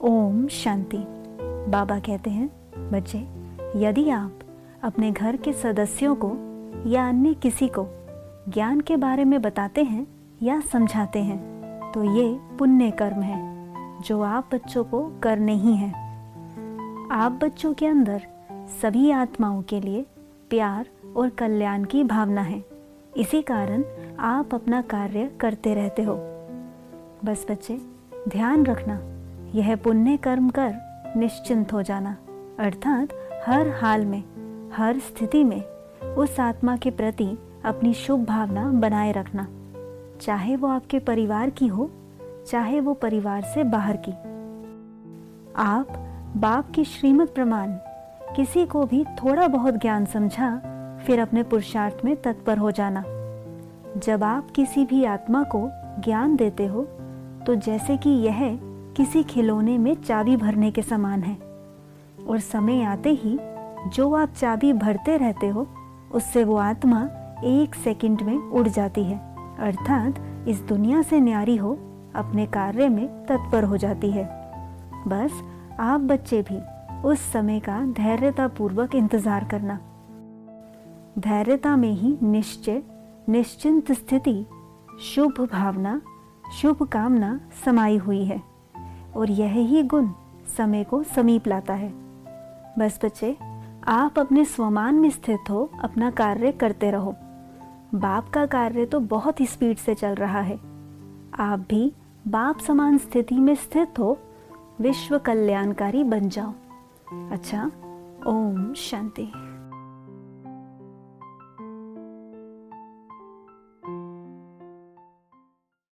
ओम शांति। बाबा कहते हैं, बच्चे, यदि आप अपने घर के सदस्यों को या अन्य किसी को ज्ञान के बारे में बताते हैं या समझाते हैं तो ये पुण्य कर्म है, जो आप बच्चों को करने ही हैं। आप बच्चों के अंदर सभी आत्माओं के लिए प्यार और कल्याण की भावना है। इसी कारण आप अपना कार्य करते रहते हो। बस बच्चे, ध्यान रखना। यह पुण्य कर्म कर निश्चिंत हो जाना। अर्थात हर हाल में, हर स्थिति में उस आत्मा के प्रति अपनी शुभ भावना बनाए रखना। चाहे वो आपके परिवार की हो, चाहे वो परिवार से बाहर की। आप बाप की श्रीमत प्रमाण, किसी को भी थोड़ा बहुत ज्ञान समझा, फिर अपने पुरुषार्थ में तत्पर हो जाना। जब आप किसी भी आत्मा को ज्ञान देते हो तो जैसे कि यह किसी खिलौने में चाबी भरने के समान है। और समय आते ही, जो आप चाबी भरते रहते हो, उससे वो आत्मा एक सेकंड में उड़ जाती है। अर्थात, इस दुनिया से न्यारी हो, अपने कार्य में तत्पर हो जाती है। बस, आप बच्चे भी, उस समय का धैर्यता पूर्वक इंतज़ार करना। धैर्यता में ही निश्चय, निश्चिंत स्थिति, शुभ भावना शुभ कामना समाई हुई है। और यह ही गुण समय को समीप लाता है। बस बच्चे, आप अपने स्वमान में स्थित हो, अपना कार्य करते रहो। बाप का कार्य तो बहुत ही स्पीड से चल रहा है। आप भी बाप समान स्थिति में स्थित हो, विश्व कल्याणकारी बन जाओ। अच्छा ओम शांति।